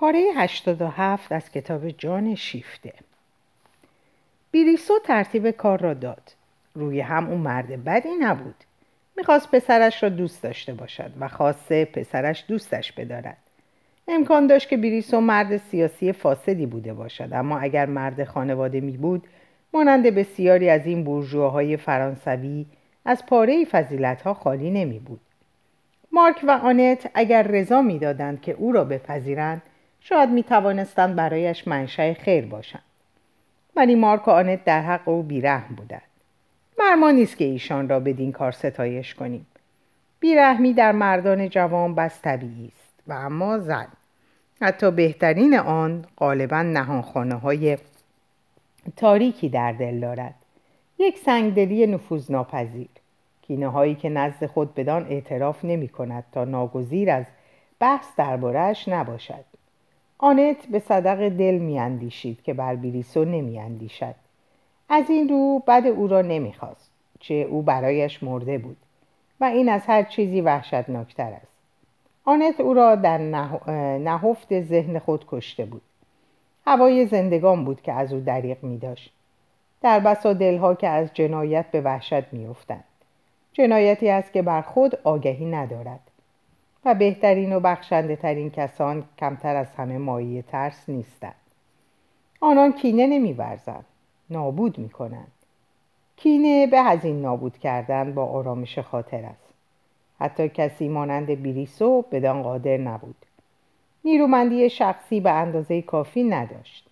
پاره 87 از کتاب جان شیفته. بیریسو ترتیب کار را داد. روی هم اون مرد بدی نبود. می‌خواست پسرش را دوست داشته باشد و خواسته پسرش دوستش بدارد. امکان داشت که بیریسو مرد سیاسی فاسدی بوده باشد. اما اگر مرد خانواده می بود مانند بسیاری از این بورژواهای فرانسوی از پاره فضیلت ها خالی نمی بود. مارک و آنت اگر رضا می‌دادند که او را بپذیرند شاید می توانستند برایش منشأ خیر باشند. ولی مارک و آنت در حق او بیرحم بودند. مرما نیست که ایشان را بدین کار ستایش کنیم. بیرحمی در مردان جوان بس طبیعی است و اما زن. حتی بهترین آن غالبا نهانخانه های تاریکی در دل دارد. یک سنگدلی نفوذناپذیر کینه هایی که نزد خود بدان اعتراف نمی کند تا ناگزیر از بحث دربارهش نباشد. آنت به صدق دل میاندیشید که بر بیریسو نمیاندیشد از این رو بد او را نمی‌خواست چه او برایش مرده بود و این از هر چیزی وحشتناکتر است آنت او را در نهفت ذهن خود کشته بود هوای زندگان بود که از او دریق می داشت. در بسا دلها که از جنایت به وحشت می افتند. جنایتی است که بر خود آگهی ندارد و بهترین و بخشنده ترین کسان کمتر از همه مایه ترس نیستند. آنان کینه نمیورزند نابود می کنند کینه به از این نابود کردن با آرامش خاطر است. حتی کسی مانند بیریسو بدان قادر نبود. نیرومندی شخصی به اندازه کافی نداشت.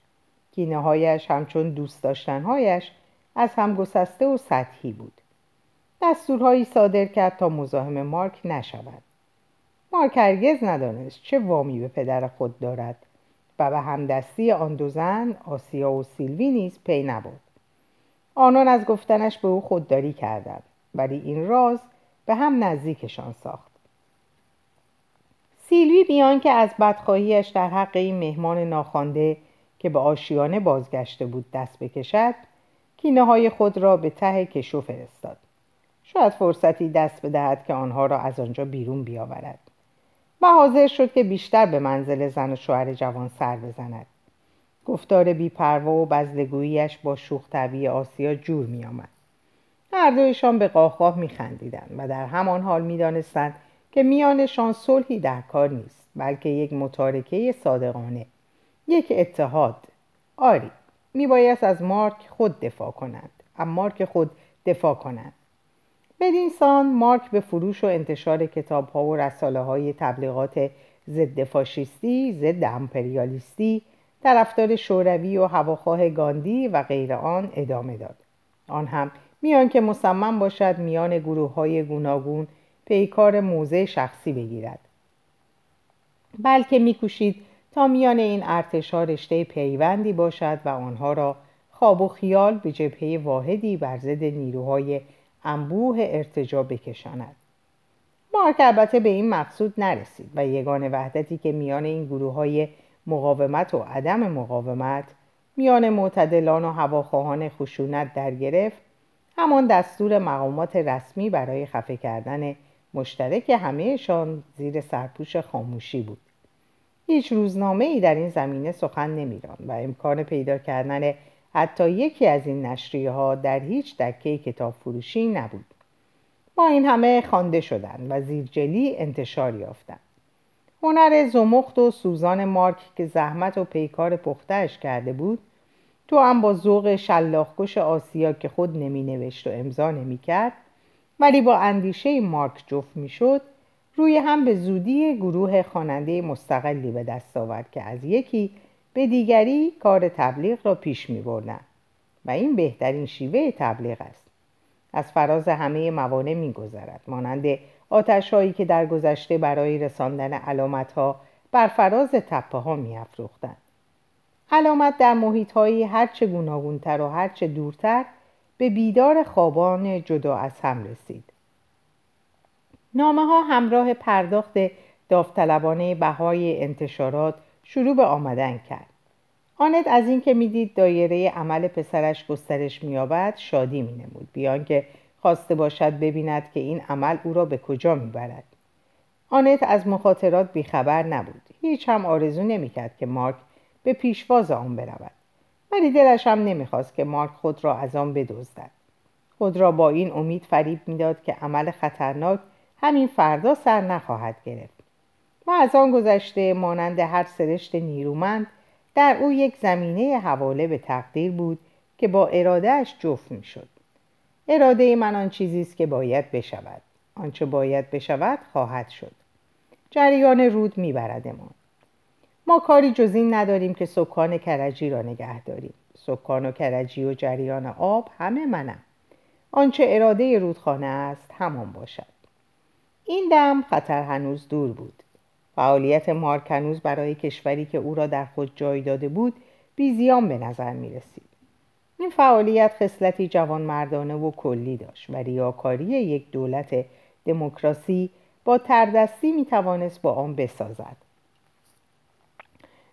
کینه هایش همچون دوست داشتنهایش از هم گسسته و سطحی بود. دستورهایی صادر کرد تا مزاحم مارک نشود. مارک هرگز ندانست چه وامی به پدر خود دارد و به همدستی آن دو زن آسیا و سیلوی نیز پی نبود آنان از گفتنش به او خودداری کردند ولی این راز به هم نزدیکشان ساخت. سیلوی بیان که از بدخواهیش در حق این مهمان ناخوانده که به آشیانه بازگشته بود دست بکشد کینه های خود را به ته کشو فرستاد. شاید فرصتی دست بدهد که آنها را از آنجا بیرون بیاورد. حاضر شد که بیشتر به منزل زن و شوهر جوان سر بزند. گفتار بیپروا و بزدگوییش با شوخ آسیا جور می آمد. هر دویشان به قاقاه می خندیدن و در همان حال می دانستند که میانشان صلحی در کار نیست بلکه یک متارکه صادقانه. یک اتحاد. آری میبایست از مارک خود دفاع کنند اما مارک خود دفاع کنند. بدین سان مارک به فروش و انتشار کتاب ها و رساله های تبلیغات ضد فاشیستی، ضد امپریالیستی، طرفدار شوروی و هواخواه گاندی و غیر آن ادامه داد. آن هم میان که مصمم باشد میان گروه های گوناگون پیکار موضع شخصی بگیرد. بلکه میکوشید تا میان این ارتش ها رشته پیوندی باشد و آنها را خواب و خیال به جبهه واحدی بر ضد نیروهای انبوه ارتجا بکشاند. مارک البته به این مقصود نرسید و یگان وحدتی که میان این گروه های مقاومت و عدم مقاومت میان معتدلان و هواخواهان خشونت در گرفت همان دستور مقامات رسمی برای خفه کردن مشترک همهشان زیر سرپوش خاموشی بود. هیچ روزنامه ای در این زمینه سخن نمیران و امکان پیدا کردن حتی یکی از این نشریه ها در هیچ دکه کتاب فروشی نبود. با این همه خوانده شدند و زیرجلی انتشار یافتند هنر زمخت و سوزان مارک که زحمت و پیکار پختهش کرده بود تو هم با ذوق شلاخکش آسیا که خود نمی نوشت و امضا نمی کرد ولی با اندیشه مارک جفت می شد روی هم به زودی گروه خواننده مستقلی به دست آورد که از یکی به دیگری کار تبلیغ را پیش می بردن. و این بهترین شیوه تبلیغ است از فراز همه موانع می گذرد مانند آتش هایی که در گذشته برای رساندن علامت ها بر فراز تپه ها می افروختن. علامت در محیط هایی هرچه گوناگونتر و هرچه دورتر به بیدار خوابان جدا از هم رسید نامه ها همراه پرداخت داوطلبانه بهای انتشارات شروع به آمدن کرد. آنت از اینکه می‌دید دایره عمل پسرش گسترش مییابد شادی مینمود. بیان که خواسته باشد ببیند که این عمل او را به کجا می‌برد. آنت از مخاطرات بیخبر نبود. هیچ هم آرزو نمی‌کرد که مارک به پیشواز آن برود. ولی دلش هم نمی‌خواست که مارک خود را از آن بدزدد. خود را با این امید فریب می‌داد که عمل خطرناک همین فردا سر نخواهد گرفت. و از آن گذشته مانند هر سرشت نیرومند در او یک زمینه حواله به تقدیر بود که با ارادهش جفت می‌شد. اراده من آن چیزی است که باید بشود. آنچه باید بشود خواهد شد. جریان رود میبردمان. ما کاری جز این نداریم که سکان کرجی را نگه داریم. سکان و کرجی و جریان آب همه منم. آنچه اراده رودخانه است همان باشد. این دم خطر هنوز دور بود. فعالیت مارک هنوز برای کشوری که او را در خود جای داده بود بیزیان به نظر می رسید. این فعالیت خصلتی جوانمردانه و کلی داشت و ریاکاری یک دولت دموکراسی با تردستی می توانست با آن بسازد.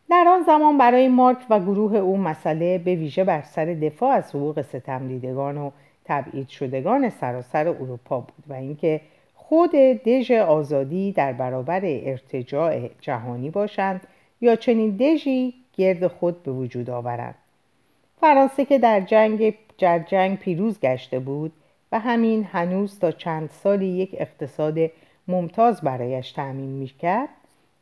در آن زمان برای مارک و گروه او مسئله به ویژه بر سر دفاع از حقوق ستمدیدگان و تبعید شدگان سراسر اروپا بود و اینکه خود دژ آزادی در برابر ارتجاع جهانی باشند یا چنین دژی گرد خود به وجود آورند. فرانسه که در جنگ در جنگ پیروز گشته بود و همین هنوز تا چند سالی یک اقتصاد ممتاز برایش تعمین می‌کرد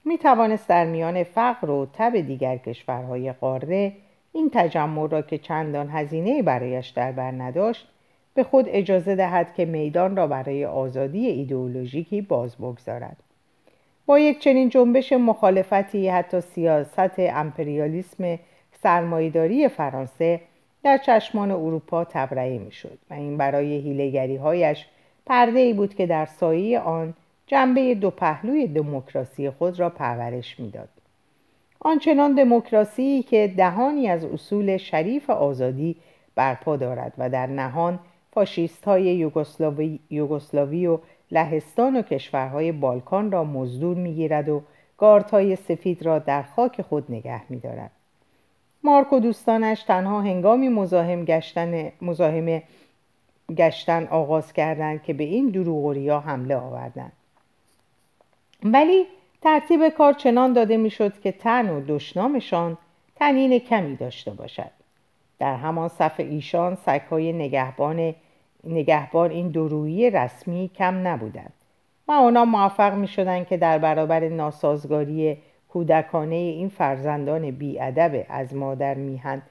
می توانست در میان فقر و تب دیگر کشورهای قاره این تجمع را که چندان هزینه برایش در بر نداشت به خود اجازه دهد که میدان را برای آزادی ایدئولوژیکی باز بگذارد. با یک چنین جنبش مخالفتی حتی سیاست امپریالیسم سرمایداری فرانسه در چشمان اروپا تبرئه می‌شد و این برای هیلگری هایش پرده ای بود که در سایه آن جنبه دو پهلوی دموکراسی خود را پرورش می‌داد. آنچنان دموکراسی که دهانی از اصول شریف آزادی برپا دارد و در نهان فاشیست های یوگسلاوی, یوگسلاوی و لهستان و کشورهای بالکان را مزدور می‌گیرد و های سفید را در خاک خود نگه میدارد. مارک و دوستانش تنها هنگامی مزاحم گشتن مزاحم گشتن آغاز کردند که به این دروغوریا حمله آوردند. ولی ترتیب کار چنان داده می‌شد که تن و دشنامشان تنین کمی داشته باشد. در همان صف ایشان سگهای نگهبان نگهبان این درویی رسمی کم نبودند و آنها موفق می شدند که در برابر ناسازگاری کودکانه این فرزندان بیادب از مادر میهن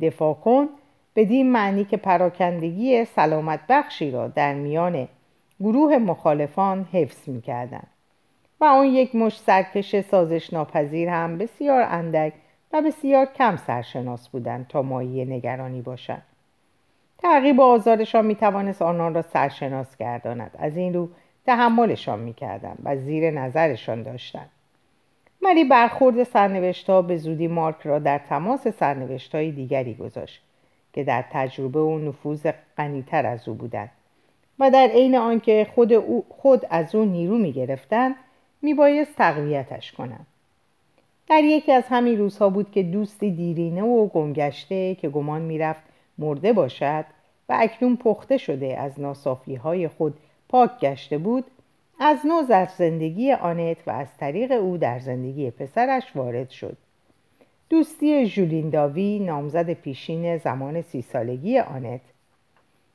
دفاع کن بدین معنی که پراکندگی سلامت بخشی را در میان گروه مخالفان حفظ می کردن. و آن یک مش سرکش سازش ناپذیر هم بسیار اندک و بسیار کم سرشناس بودند تا مایه نگرانی باشند. تعقیب و آزارشان می توانست آنان را سرشناس گرداند. از این رو تحملشان می‌کردند و زیر نظرشان داشتند. ولی برخورد سرنوشت ها به زودی مارک را در تماس سرنوشت های دیگری گذاشت که در تجربه و نفوذ غنیتر از او بودند و در عین آنکه خود, خود از او نیرو می گرفتند می بایست تقویتش کنند. در یکی از همین روزها بود که دوستی دیرینه و گمگشته که گمان می‌رفت مرده باشد و اکنون پخته شده از ناسافی های خود پاک گشته بود از نو در زندگی آنت و از طریق او در زندگی پسرش وارد شد. دوستی ژولین داوی نامزد پیشین زمان سی سالگی آنت.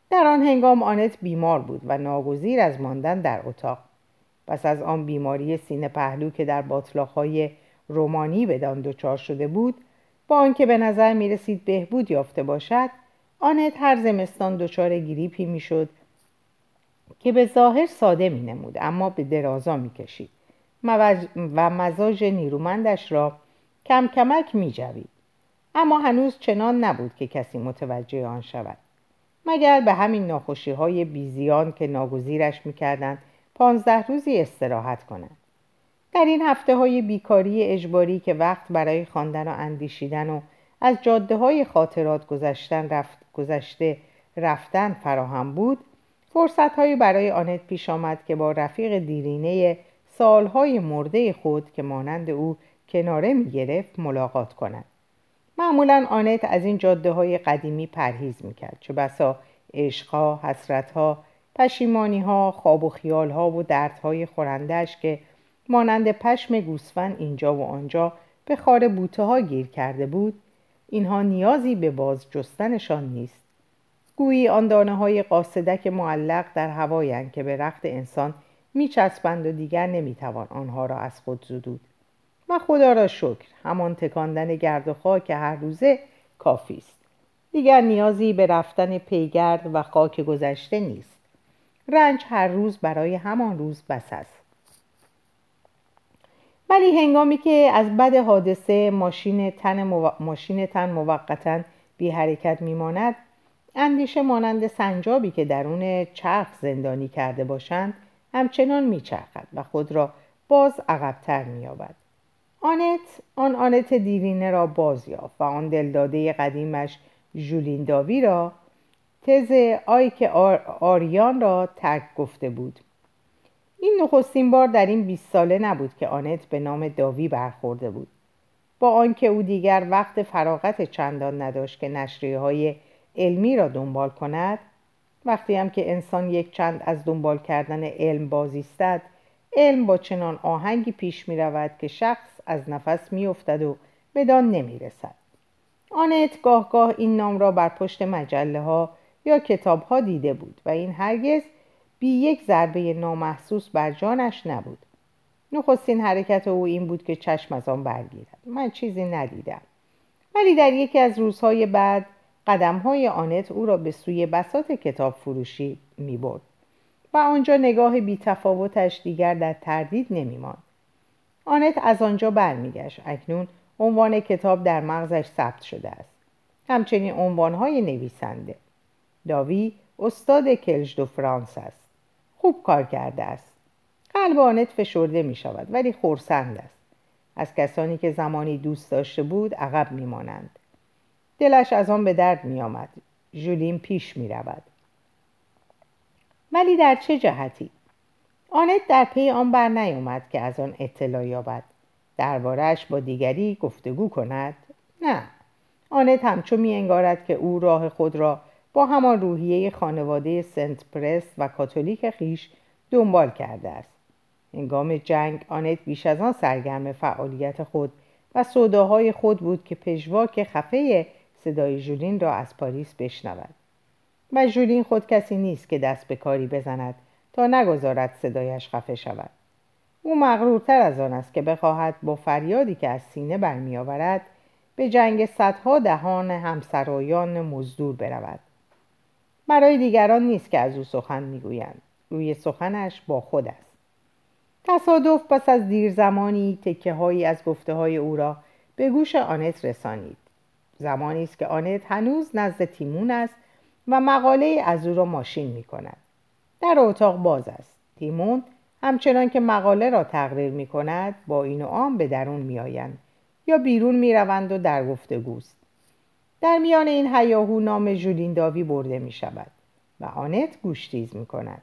در آن هنگام آنت بیمار بود و ناگزیر از ماندن در اتاق. پس از آن بیماری سینه پهلو که در باطلاقهای رومانی بدان دچار شده بود با آنکه به نظر می رسید بهبود یافته باشد آنت هر زمستان دچار گریپی می‌شد که به ظاهر ساده می نمود اما به درازا می کشید و مزاج نیرومندش را کم کمک می جوید. اما هنوز چنان نبود که کسی متوجه آن شود مگر به همین ناخوشی های بیزیان که ناگزیرش می‌کردند پانزده روزی استراحت کنند در این هفته های بیکاری اجباری که وقت برای خواندن و اندیشیدن و از جاده های خاطرات گذشتن رفت، گذشته رفتن فراهم بود فرصت هایی برای آنت پیش آمد که با رفیق دیرینه سالهای مرده خود که مانند او کناره می گرفت ملاقات کند. معمولا آنت از این جاده های قدیمی پرهیز می کرد چه بسا عشقها، حسرتها، پشیمانی ها، خواب و خیال ها و دردهای خورندش که مانند پشم گوسفند اینجا و آنجا به خار بوته ها گیر کرده بود. اینها نیازی به باز جستنشان نیست. گویی آن دانه های قاصدک معلق در هوایند که به رخت انسان میچسبند و دیگر نمی‌توان آنها را از خود زدود. و خدا را شکر همان تکاندن گرد و خاک هر روزه کافی است. دیگر نیازی به رفتن پیگرد و خاک گذشته نیست. رنج هر روز برای همان روز بس است. ولی هنگامی که از بد حادثه ماشین تن, مو... ماشین تن موقتا بی حرکت میماند اندیشه مانند سنجابی که درون چرخ زندانی کرده باشند همچنان میچرخد و خود را باز عقبتر مییابد. آنت آن آنت دیرینه را باز یافت و آن دلداده قدیمش ژولین داوی را تز آی که آریان را ترک گفته بود. این نخستین بار در این 20 ساله نبود که آنت به نام داوی برخورده بود با آنکه او دیگر وقت فراغت چندان نداشت که نشریه های علمی را دنبال کند وقتی هم که انسان یک چند از دنبال کردن علم بازیستد علم با چنان آهنگی پیش می رود که شخص از نفس می افتد و بدان نمی رسد. آنت گاه گاه این نام را بر پشت مجله ها یا کتاب ها دیده بود و این هرگز بی یک ضربه نامحسوس بر جانش نبود. نخستین حرکت او این بود که چشم از آن برگیرد. من چیزی ندیدم. ولی در یکی از روزهای بعد قدم های آنت او را به سوی بسات کتاب فروشی می برد. و آنجا نگاه بی تفاوتش دیگر در تردید نمی ماند. آنت از آنجا برمیگشت اکنون عنوان کتاب در مغزش ثبت شده است همچنین عنوانهای نویسنده داوی استاد کلج فرانس است خوب کار کرده است قلب آنت فشرده می شود ولی خورسند است از کسانی که زمانی دوست داشته بود عقب می مانند. دلش از آن به درد می آمد. ژولین پیش می رود. ولی در چه جهتی؟ آنت در پی آن بر نیامد که از آن اطلاع یابد دربارهش با دیگری گفتگو کند نه آنت همچون می انگارد که او راه خود را با همان روحیه خانواده سنت پرست و کاتولیک خیش دنبال کرده است. هنگام جنگ آنت بیش از آن سرگرم فعالیت خود و سوداهای خود بود که پژواک خفه صدای ژولین را از پاریس بشنود. و ژولین خود کسی نیست که دست به کاری بزند تا نگذارد صدایش خفه شود. او مغرورتر از آن است که بخواهد با فریادی که از سینه برمیآورد به جنگ صدها دهان همسرایان مزدور برود. برای دیگران نیست که از او سخن می‌گویند. روی سخنش با خود است. تصادف پس از دیر زمانی تکه هایی از گفته های او را به گوش آنت رسانید. زمانی است که آنت هنوز نزد تیمون است و مقاله از او را ماشین می کند در اتاق باز است. تیمون همچنان که مقاله را تقریر می کند با این و آن به درون می آیند یا بیرون می روند و در گفتگوست. در میان این هیاهو نام ژولین داوی برده می شود و آنت گوشتیز می کند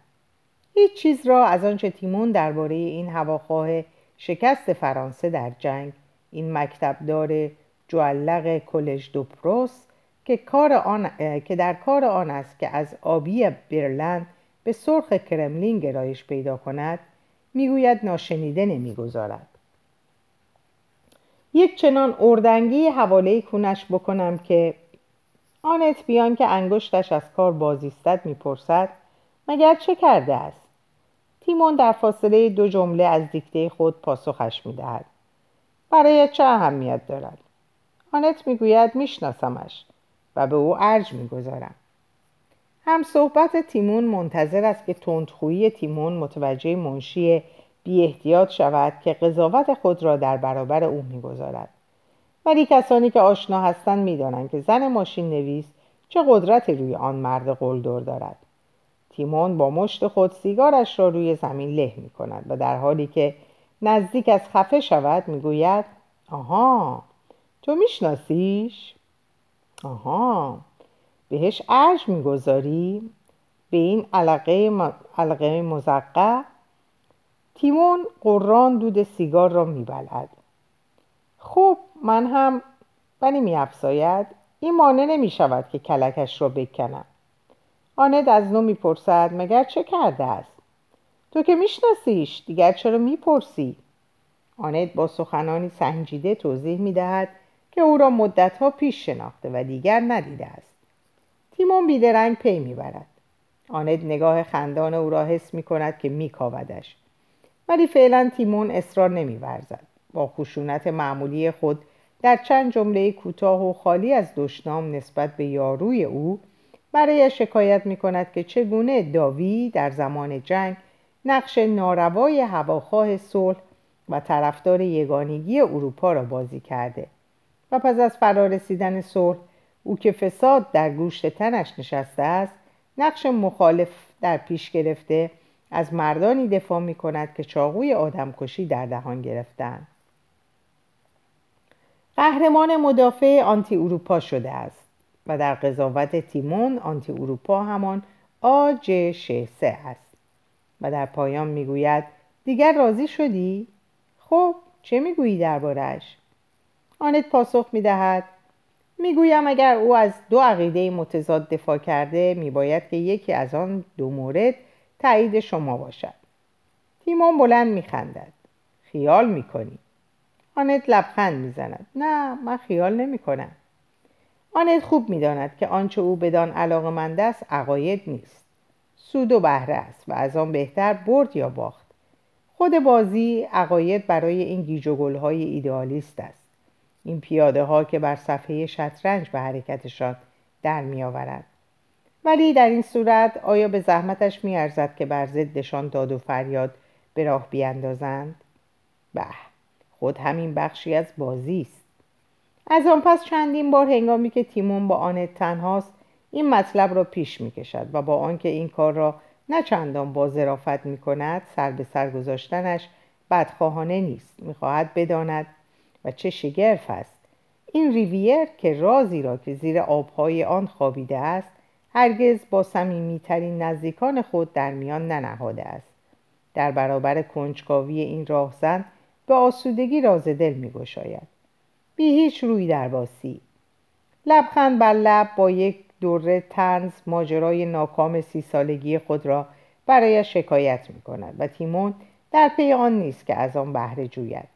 هیچ چیز را از آنچه تیمون درباره این هواخواه شکست فرانسه در جنگ این مکتبدار جوالق کلش دو پروس که, کار آن، که در کار آن است که از آبی برلند به سرخ کرملین گرایش پیدا کند می‌گوید ناشنیده نمی‌گذارد. یک چنان اردنگی حواله کونش بکنم که آنت بیان که انگشتش از کار بازیستد می‌پرسد مگر چه کرده است؟ تیمون در فاصله دو جمله از دیکته خود پاسخش می‌دهد. برای چه اهمیت دارد؟ آنت می‌گوید میشناسمش و به او ارج می‌گذارم. هم صحبت تیمون منتظر است که تندخویی تیمون متوجه منشی بی احتیاط شود که قضاوت خود را در برابر او می‌گذارد. ولی کسانی که آشنا هستند می‌دانند که زن ماشین نویس چه قدرتی روی آن مرد قلدر دارد. تیمون با مشت خود سیگارش را روی زمین له می کند و در حالی که نزدیک از خفه شود می‌گوید آها تو میشناسیش؟ آها بهش ارج می‌گذاری به این علقه, علقه مزقع؟ تیمون قران دود سیگار را میبلد خب من هم ولی میافزاید. این مانع نمی شود که کلکش را بکنم. آند از نو می‌پرسد مگر چه کرده است؟ تو که میشناسیش دیگر چرا می‌پرسی؟ آنت با سخنانی سنجیده توضیح می دهد که او را مدتها پیش شناخته و دیگر ندیده است. تیمون بیدرنگ پی می‌برد. آنت نگاه خندان او را حس می کند که می کاودش. ولی فعلا تیمون اصرار نمیورزد. با خشونت معمولی خود در چند جمله کوتاه و خالی از دشنام نسبت به یاروی او برای شکایت می کند که چگونه داوی در زمان جنگ نقش ناروای هواخواه صلح و طرفدار یگانگی اروپا را بازی کرده و پس از فرارسیدن صلح او که فساد در گوشت تنش نشسته است نقش مخالف در پیش گرفته از مردانی دفاع می کند که چاقوی آدمکشی در دهان گرفتند قهرمان مدافع آنتی اروپا شده است و در قضاوت تیمون آنتی اروپا همان آج شسه است و در پایان می‌گوید دیگر راضی شدی؟ خب چه می‌گویی دربارش؟ آنت پاسخ می‌دهد می‌گویم اگر او از دو عقیده متضاد دفاع کرده میباید که یکی از آن دو مورد تایید شما باشد. تیمون بلند میخندد. خیال می‌کنی. آنت لبخند می‌زند. نه من خیال نمی‌کنم. آنت خوب می‌داند که آنچه او بدان علاقمند است عقاید نیست. سود و بهره است و از آن بهتر برد یا باخت. خود بازی عقاید برای این گیج و گلهای ایدئالیست است. این پیاده ها که بر صفحه شطرنج به حرکتشان در می آورد. ولی در این صورت آیا به زحمتش می ارزد که بر ضدشان داد و فریاد به راه بیاندازند؟ به خود همین بخشی از بازی است. از آن پس چندین بار هنگامی که تیمون با آن تنهاست این مطلب را پیش می کشد و با آنکه این کار را نه چندان با ظرافت می کند سر به سر گذاشتنش بدخواهانه نیست. می‌خواهد بداند و چه شگرف است. این ریویر که رازی را که زیر آبهای آن خوابیده است هرگز با صمیمیترین نزدیکان خود در میان ننهاده است در برابر کنجکاوی این راهزن به آسودگی راز دل می گشاید. بی هیچ روی در باسی لبخند بر لب با یک دوره تنز ماجرای ناکام سی سالگی خود را برای شکایت می کند و تیمون در پی آن نیست که از آن بهره جوید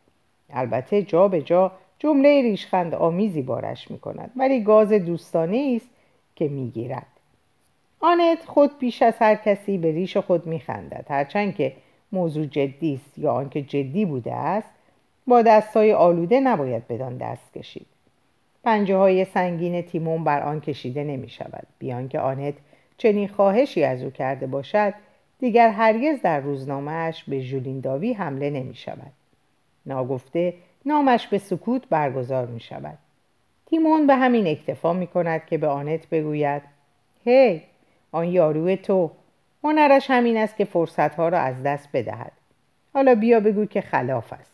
البته جا به جا جمله ریشخند آمیزی بارش می کند ولی گاز دوستانه است که می گیرد. آنت خود پیش از هر کسی به ریش خود می خندد هرچند که موضوع جدی است یا آنکه جدی بوده است با دستای آلوده نباید بدان دست کشید. پنجه های سنگین تیمون بر آن کشیده نمی شود بیان که آنت چنین خواهشی از او کرده باشد دیگر هرگز در روزنامهش به ژولین داوی حمله نمی شود ناگفته نامش به سکوت برگزار می شود تیمون به همین اکتفا می کند که به آنت بگوید هی! آن یاروی تو. هنرش همین است که فرصتها را از دست بدهد. حالا بیا بگو که خلاف است.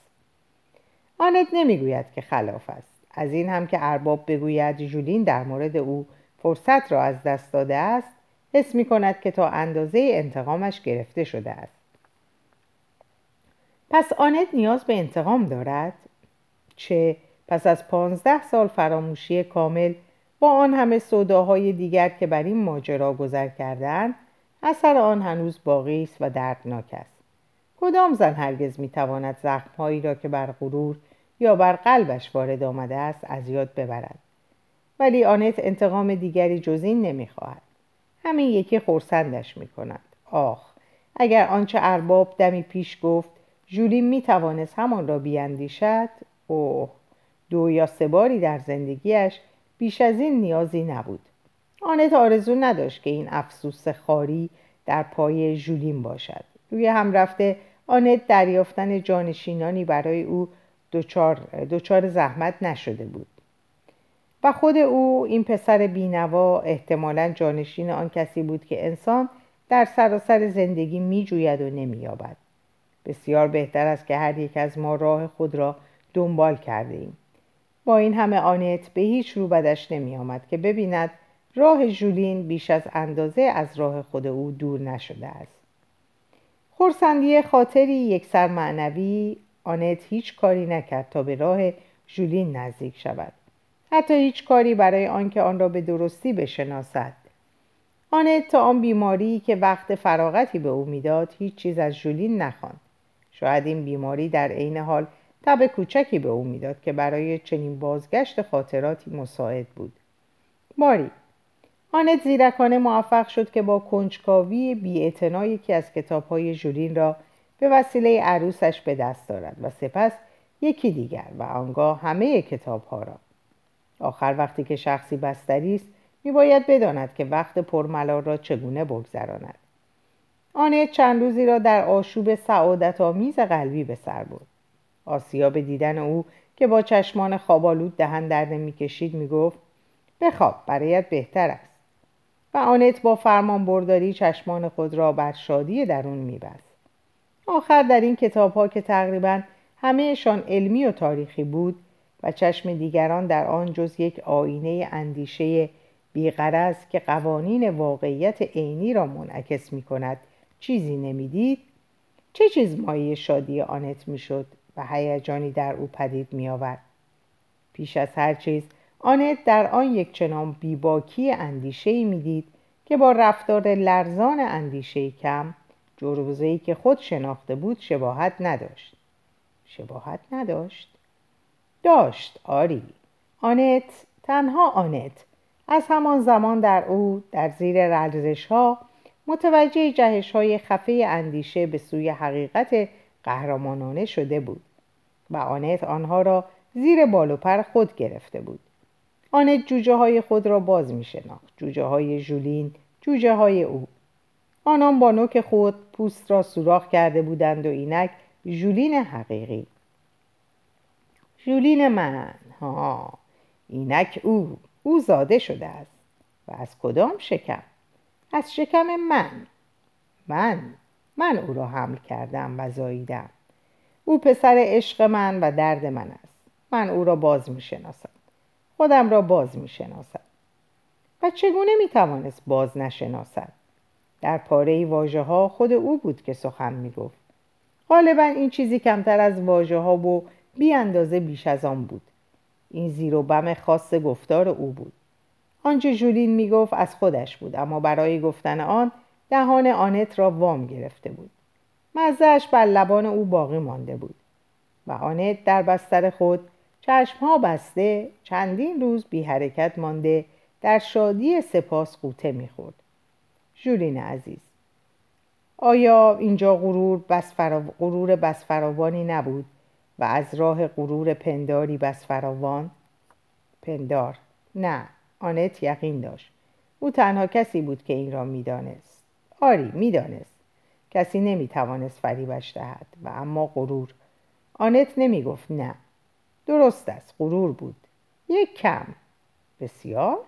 آنت نمی‌گوید که خلاف است. از این هم که ارباب بگوید ژولین در مورد او فرصت را از دست داده است حس می کند که تا اندازه انتقامش گرفته شده است. پس آنت نیاز به انتقام دارد؟ چه؟ پس از پانزده سال فراموشی کامل با آن همه سوداهای دیگر که بر این ماجرا گذر کردند اثر آن هنوز باقی است و دردناک است. کدام زن هرگز می‌تواند زخمهایی را که بر غرور یا بر قلبش وارد آمده است از یاد ببرد؟ ولی آنت انتقام دیگری جز این نمی‌خواهد. همین یکی خورسندش می‌کند. آخ اگر آنچه ارباب دمی پیش گفت ژولین می‌توانست همان را بیاندیشد اوه دو یا سه باری در زندگیش بیش از این نیازی نبود. آنت آرزو نداشت که این افسوس خاری در پای ژولین باشد. روی هم رفته آنت دریافتن جانشینانی برای او دچار زحمت نشده بود. و خود او این پسر بینوا احتمالا جانشین آن کسی بود که انسان در سراسر زندگی می جوید و نمییابد. بسیار بهتر است که هر یک از ما راه خود را دنبال کرده ایم. با این همه آنت به هیچ رو بدش نمی آمد که ببیند راه ژولین بیش از اندازه از راه خود او دور نشده است. خورسندی خاطری یک سر معنوی آنت هیچ کاری نکرد تا به راه ژولین نزدیک شود. حتی هیچ کاری برای آنکه آن را به درستی بشناسد. آنت تا آن بیماری که وقت فراغتی به او می‌داد هیچ چیز از ژولین نخواند. شاید این بیماری در عین حال تب کوچکی به او می‌داد که برای چنین بازگشت خاطراتی مساعد بود. ماری آنت زیرکانه موفق شد که با کنجکاوی بیاعتنا یکی از کتابهای ژولین را به وسیله عروسش به دست دارد و سپس یکی دیگر و آنگاه همه کتابها را. آخر وقتی که شخصی بستری است میباید بداند که وقت پرملال را چگونه بگذراند. آنت چند روزی را در آشوب سعادت آمیز قلبی به سر برد. آسیا به دیدن او که با چشمان خوابالود دهن در می‌کشید می‌گفت بخواب برایت بهتر است. و آنت با فرمان برداری چشمان خود را بر شادی درون میبست. آخر در این کتاب ها که تقریبا همهشان علمی و تاریخی بود و چشم دیگران در آن جز یک آینه اندیشه بیغرز که قوانین واقعیت عینی را منعکس می کند چیزی نمی‌دید چه چیز مایه شادی آنت می‌شد؟ و هیجانی در او پدید می آورد پیش از هر چیز آنت در آن یک چنان بیباکی اندیشه می‌دید که با رفتار لرزان اندیشه کم جربزهی که خود شناخته بود شباهت نداشت. شباهت نداشت؟ داشت آری. آنت تنها آنت. از همان زمان در او در زیر رلزش ها متوجه جهش های خفه اندیشه به سوی حقیقت قهرمانانه شده بود و آنت آنها را زیر بال و پر خود گرفته بود. آنت جوجه های خود را باز می شناخت. جوجه های جولین جوجه های او. آنان با نوک خود پوست را سوراخ کرده بودند و اینک جولین حقیقی. جولین من ها اینک او. او زاده شده است. و از کدام شکم؟ از شکم من. من. من او را حمل کردم و زاییدم. او پسر عشق من و درد من است. من او را باز می شناسم. خودم را باز می شناسم. و چگونه می توانست باز نشناسد؟ در پاره واژه ها خود او بود که سخن می گفت. غالبا این چیزی کمتر از واژه ها و بی اندازه بیش از آن بود. این زیر و بم خاص گفتار او بود. آنچه جولین می‌گفت از خودش بود اما برای گفتن آن دهان آنت را وام گرفته بود. مزهش بر لبان او باقی مانده بود و آنت در بستر خود چشمها بسته چندین روز بی حرکت مانده در شادی سپاس قوطه می‌خورد جولین عزیز آیا اینجا غرور بس, غرور بس فراوانی نبود و از راه غرور پنداری بس فراوان؟ پندار نه آنت یقین داشت. او تنها کسی بود که این را می‌دانست. آری می‌دانست. کسی نمی‌توانست فریبش دهد و اما غرور. آنت نمی‌گفت نه. درست است غرور بود. یک کم. بسیار؟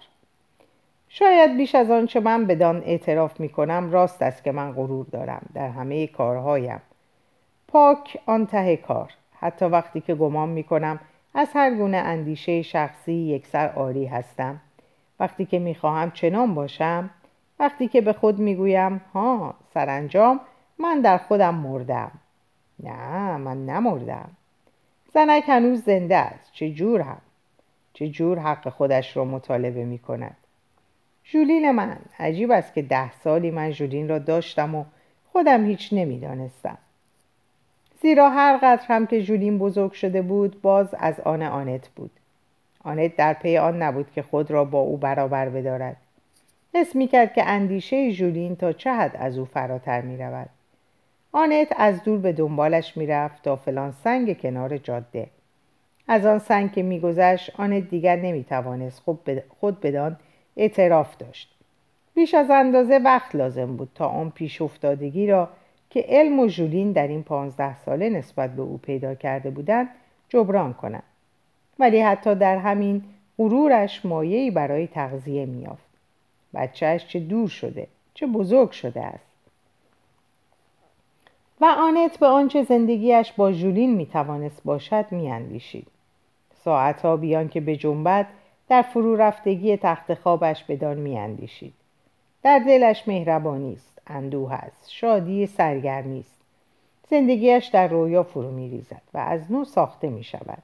شاید بیش از آنچه من بدان اعتراف می کنم راست است که من غرور دارم در همه کارهایم. پاک آن ته کار. حتی وقتی که گمان می کنم از هر گونه اندیشه شخصی یکسر آری هستم. وقتی که می خواهم چنان باشم وقتی که به خود می گویم ها سرانجام من در خودم مردم. نه من نمردم. زنک هنوز زنده است چه جور هم چه جور حق خودش را مطالبه می کند جولین من عجیب است که ده سالی من جولین را داشتم و خودم هیچ نمی‌دانستم. زیرا هر قدر هم که جولین بزرگ شده بود باز از آن آنت بود. آنت در پی آن نبود که خود را با او برابر بدارد. حس می کرد که اندیشه جولین تا چه حد از او فراتر می رود آنت از دور به دنبالش می رفت تا فلان سنگ کنار جاده. از آن سنگ که میگذشت آنت دیگر نمی توانست خود بدان اعتراف داشت. بیش از اندازه وقت لازم بود تا آن پیش افتادگی را که علم و جولین در این پانزده ساله نسبت به او پیدا کرده بودند جبران کند ولی حتی در همین غرورش مایهی برای تغذیه میافت بچهش چه دور شده چه بزرگ شده است. و آنت به آنچه زندگیش با جولین می‌توانست باشد میاندیشید. ساعتها بیان که به جنبت در فرو رفتگی تخت خوابش بدان میاندیشید. در دلش مهربانی است اندوه است شادی سرگرمی است. زندگیش در رویا فرو میریزد و از نو ساخته می شود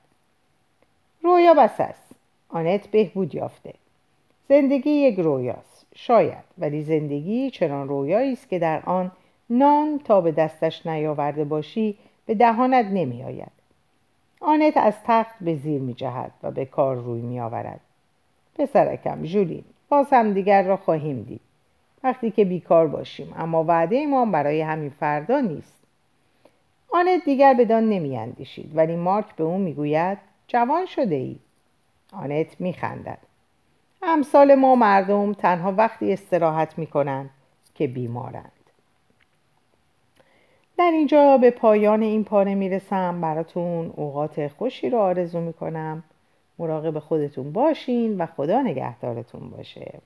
رویا بس است. آنت بهبود یافته. زندگی یک رویاست. شاید ولی زندگی چنان رویایی است که در آن نان تا به دستش نیاورده باشی به دهانت نمی آید آنت از تخت به زیر می جهد و به کار روی می آورد پسرکم جولین باز هم دیگر را خواهیم دید. وقتی که بیکار باشیم اما وعده ما برای همین فردا نیست. آنت دیگر بدان نمی اندیشید ولی مارک به او می‌گوید جوان شده ای آنت می خندد امثال ما مردم تنها وقتی استراحت می کنند که بیمارند. در اینجا به پایان این پاره می‌رسم. براتون اوقات خوشی رو آرزو می‌کنم. مراقب خودتون باشین و خدا نگهدارتون باشه.